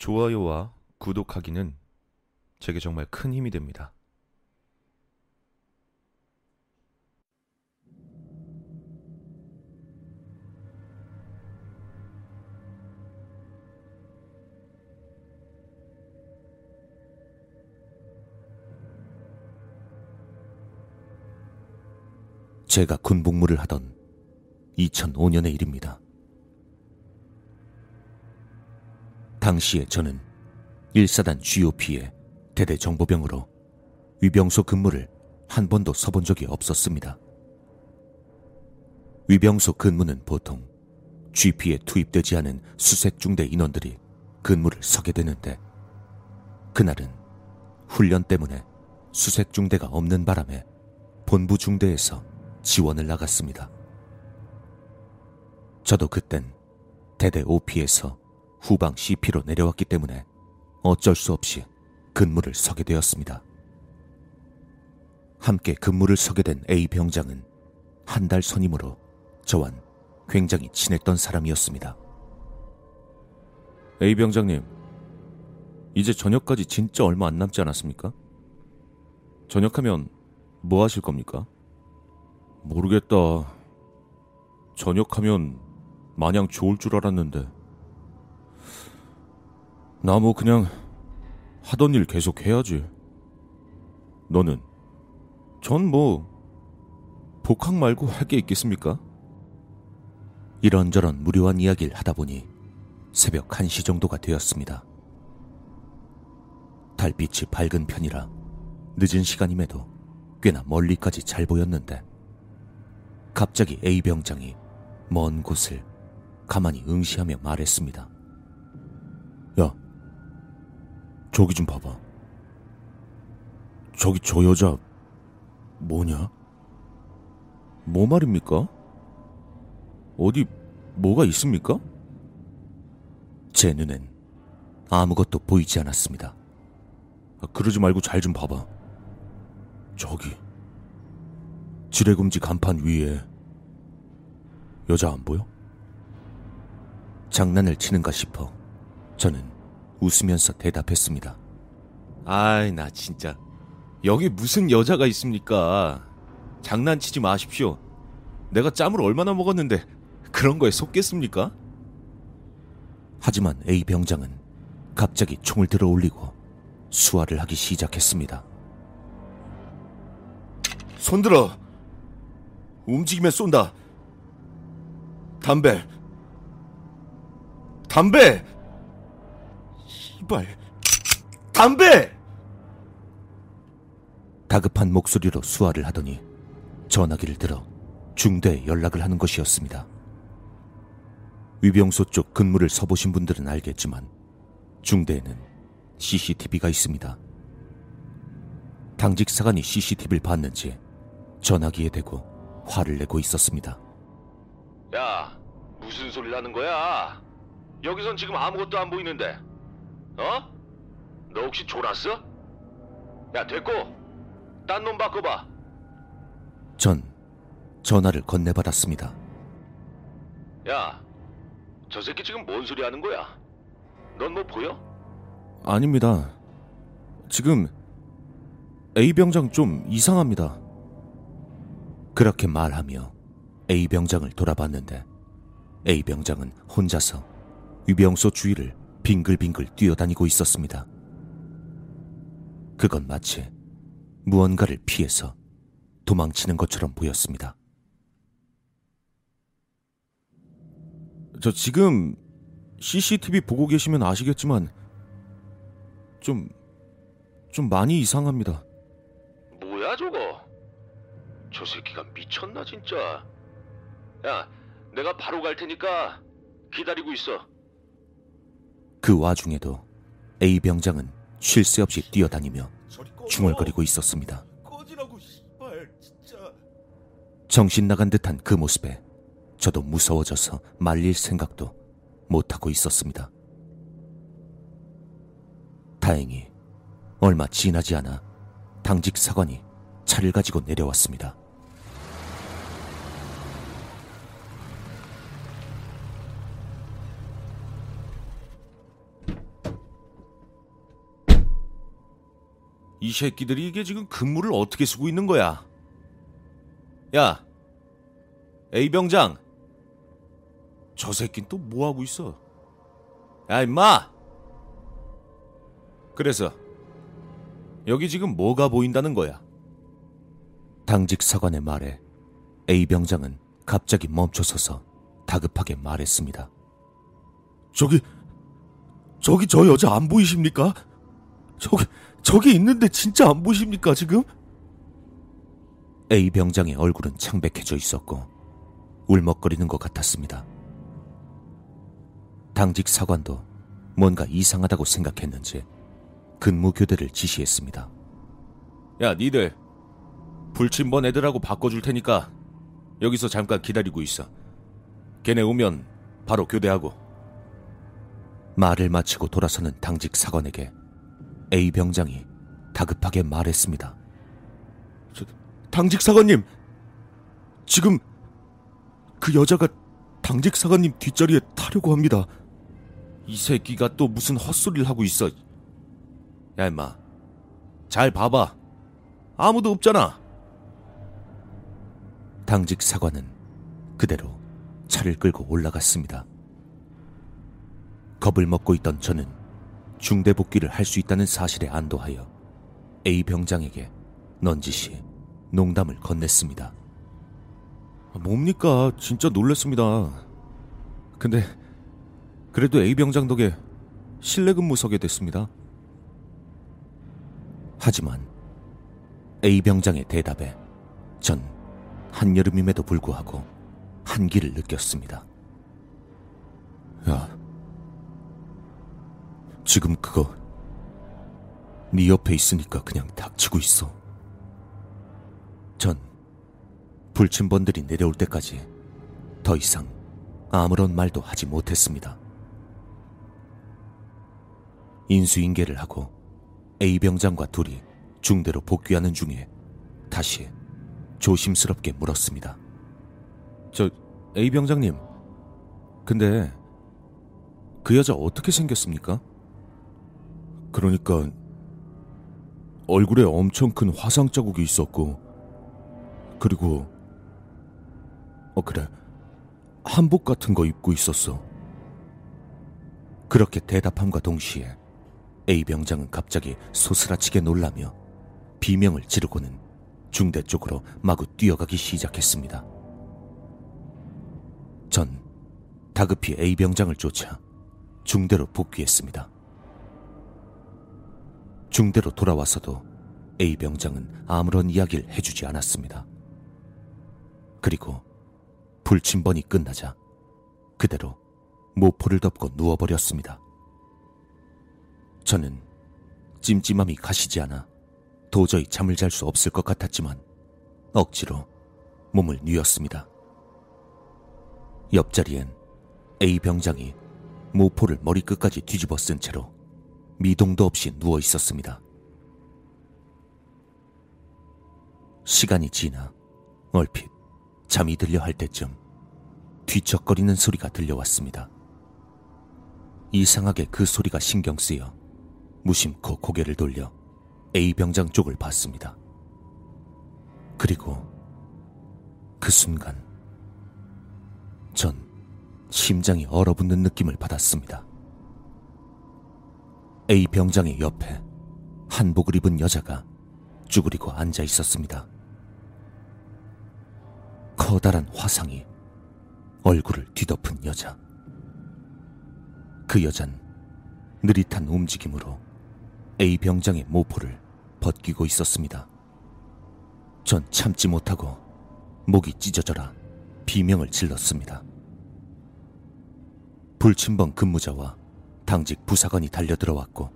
좋아요와 구독하기는 제게 정말 큰 힘이 됩니다. 제가 군복무를 하던 2005년의 일입니다. 당시에 저는 1사단 GOP의 대대 정보병으로 위병소 근무를 한 번도 서본 적이 없었습니다. 위병소 근무는 보통 GP에 투입되지 않은 수색 중대 인원들이 근무를 서게 되는데 그날은 훈련 때문에 수색 중대가 없는 바람에 본부 중대에서 지원을 나갔습니다. 저도 그땐 대대 OP에서 후방 CP로 내려왔기 때문에 어쩔 수 없이 근무를 서게 되었습니다. 함께 근무를 서게 된 A 병장은 한 달 선임으로 저와는 굉장히 친했던 사람이었습니다. A 병장님, 이제 저녁까지 진짜 얼마 안 남지 않았습니까? 저녁하면 뭐 하실 겁니까? 모르겠다. 저녁하면 마냥 좋을 줄 알았는데. 나 뭐 그냥 하던 일 계속 해야지. 너는? 전 뭐, 복학 말고 할 게 있겠습니까? 이런저런 무료한 이야기를 하다 보니 새벽 1시 정도가 되었습니다. 달빛이 밝은 편이라 늦은 시간임에도 꽤나 멀리까지 잘 보였는데 갑자기 A 병장이 먼 곳을 가만히 응시하며 말했습니다. 저기 좀 봐봐. 저기 저 여자 뭐냐? 뭐 말입니까? 어디 뭐가 있습니까? 제 눈엔 아무것도 보이지 않았습니다. 아, 그러지 말고 잘 좀 봐봐. 저기 지뢰금지 간판 위에 여자 안 보여? 장난을 치는가 싶어 저는 웃으면서 대답했습니다. 아이, 나 진짜. 여기 무슨 여자가 있습니까? 장난치지 마십시오. 내가 짬을 얼마나 먹었는데 그런 거에 속겠습니까? 하지만 A 병장은 갑자기 총을 들어 올리고 수화를 하기 시작했습니다. 손들어. 움직이면 쏜다. 담배. 담배! 이발. 담배! 다급한 목소리로 수화를 하더니 전화기를 들어 중대에 연락을 하는 것이었습니다. 위병소 쪽 근무를 서보신 분들은 알겠지만 중대에는 CCTV가 있습니다. 당직 사관이 CCTV를 봤는지 전화기에 대고 화를 내고 있었습니다. 야, 무슨 소리 하는 거야? 여기선 지금 아무것도 안 보이는데. 어? 너 혹시 졸았어? 야, 됐고. 딴 놈 바꿔봐. 전 전화를 건네받았습니다. 야, 저 새끼 지금 뭔 소리 하는 거야? 넌 뭐 보여? 아닙니다. 지금 A 병장 좀 이상합니다. 그렇게 말하며 A 병장을 돌아봤는데 A 병장은 혼자서 위병소 주위를 빙글빙글 뛰어다니고 있었습니다. 그건 마치 무언가를 피해서 도망치는 것처럼 보였습니다. 저 지금 CCTV 보고 계시면 아시겠지만 좀, 좀 많이 이상합니다. 뭐야, 저거? 저 새끼가 미쳤나, 진짜? 야, 내가 바로 갈 테니까 기다리고 있어. 그 와중에도 A 병장은 쉴 새 없이 뛰어다니며 중얼거리고 있었습니다. 정신 나간 듯한 그 모습에 저도 무서워져서 말릴 생각도 못하고 있었습니다. 다행히 얼마 지나지 않아 당직 사관이 차를 가지고 내려왔습니다. 이 새끼들이 이게 지금 근무를 어떻게 쓰고 있는 거야? 야, A 병장. 저 새끼는 또 뭐 하고 있어? 야, 임마! 그래서 여기 지금 뭐가 보인다는 거야? 당직 사관의 말에 A 병장은 갑자기 멈춰서서 다급하게 말했습니다. 저기 저기 저 여자 안 보이십니까? 저기 저기 있는데 진짜 안 보이십니까 지금? A 병장의 얼굴은 창백해져 있었고 울먹거리는 것 같았습니다. 당직 사관도 뭔가 이상하다고 생각했는지 근무 교대를 지시했습니다. 야, 니들 불침번 애들하고 바꿔줄 테니까 여기서 잠깐 기다리고 있어. 걔네 오면 바로 교대하고. 말을 마치고 돌아서는 당직 사관에게 A 병장이 다급하게 말했습니다. 당직 사관님, 지금 그 여자가 당직 사관님 뒷자리에 타려고 합니다. 이 새끼가 또 무슨 헛소리를 하고 있어. 야, 임마. 잘 봐봐. 아무도 없잖아. 당직 사관은 그대로 차를 끌고 올라갔습니다. 겁을 먹고 있던 저는 중대 복귀를 할 수 있다는 사실에 안도하여 A 병장에게 넌지시 농담을 건넸습니다. 뭡니까? 진짜 놀랐습니다. 근데 그래도 A 병장 덕에 실내 근무 서게 됐습니다. 하지만 A 병장의 대답에 전 한여름임에도 불구하고 한기를 느꼈습니다. 야, 지금 그거 네 옆에 있으니까 그냥 닥치고 있어. 전 불침번들이 내려올 때까지 더 이상 아무런 말도 하지 못했습니다. 인수인계를 하고 A 병장과 둘이 중대로 복귀하는 중에 다시 조심스럽게 물었습니다. 저 A 병장님. 근데 그 여자 어떻게 생겼습니까? 그러니까 얼굴에 엄청 큰 화상 자국이 있었고 그리고 어 그래 한복 같은 거 입고 있었어. 그렇게 대답함과 동시에 A 병장은 갑자기 소스라치게 놀라며 비명을 지르고는 중대 쪽으로 마구 뛰어가기 시작했습니다. 전 다급히 A 병장을 쫓아 중대로 복귀했습니다. 중대로 돌아와서도 A 병장은 아무런 이야기를 해주지 않았습니다. 그리고 불침번이 끝나자 그대로 모포를 덮고 누워버렸습니다. 저는 찜찜함이 가시지 않아 도저히 잠을 잘 수 없을 것 같았지만 억지로 몸을 뉘었습니다. 옆자리엔 A 병장이 모포를 머리끝까지 뒤집어 쓴 채로 미동도 없이 누워 있었습니다. 시간이 지나 얼핏 잠이 들려 할 때쯤 뒤척거리는 소리가 들려왔습니다. 이상하게 그 소리가 신경 쓰여 무심코 고개를 돌려 A 병장 쪽을 봤습니다. 그리고 그 순간 전 심장이 얼어붙는 느낌을 받았습니다. A 병장의 옆에 한복을 입은 여자가 쭈그리고 앉아 있었습니다. 커다란 화상이 얼굴을 뒤덮은 여자. 그 여잔 느릿한 움직임으로 A 병장의 모포를 벗기고 있었습니다. 전 참지 못하고 목이 찢어져라 비명을 질렀습니다. 불침번 근무자와 당직 부사관이 달려들어왔고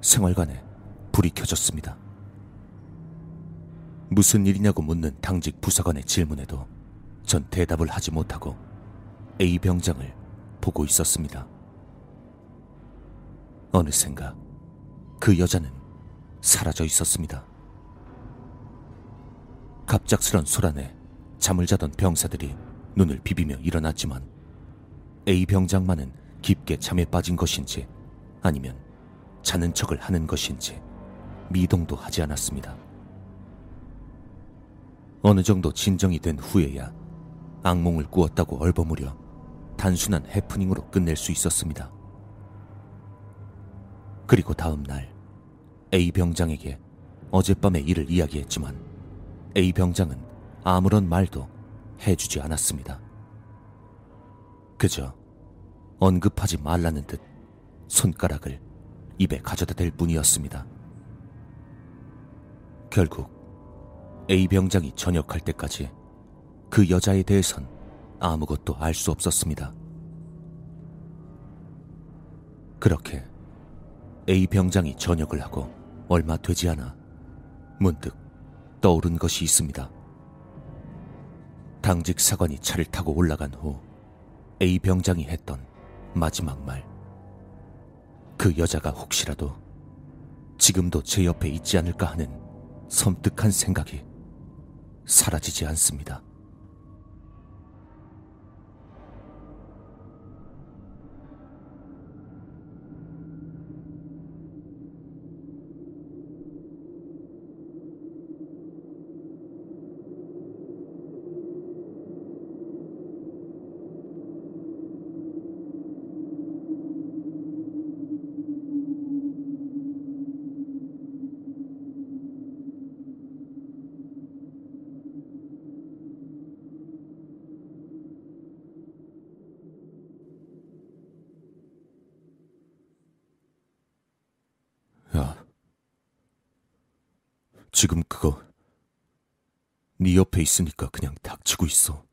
생활관에 불이 켜졌습니다. 무슨 일이냐고 묻는 당직 부사관의 질문에도 전 대답을 하지 못하고 A 병장을 보고 있었습니다. 어느샌가 그 여자는 사라져 있었습니다. 갑작스런 소란에 잠을 자던 병사들이 눈을 비비며 일어났지만 A 병장만은 깊게 잠에 빠진 것인지 아니면 자는 척을 하는 것인지 미동도 하지 않았습니다. 어느 정도 진정이 된 후에야 악몽을 꾸었다고 얼버무려 단순한 해프닝으로 끝낼 수 있었습니다. 그리고 다음 날 A 병장에게 어젯밤의 일을 이야기했지만 A 병장은 아무런 말도 해주지 않았습니다. 그저 언급하지 말라는 듯 손가락을 입에 가져다 댈 뿐이었습니다. 결국 A 병장이 전역할 때까지 그 여자에 대해선 아무것도 알 수 없었습니다. 그렇게 A 병장이 전역을 하고 얼마 되지 않아 문득 떠오른 것이 있습니다. 당직 사관이 차를 타고 올라간 후 A 병장이 했던 마지막 말. 그 여자가 혹시라도 지금도 제 옆에 있지 않을까 하는 섬뜩한 생각이 사라지지 않습니다. 지금 그거 네 옆에 있으니까 그냥 닥치고 있어.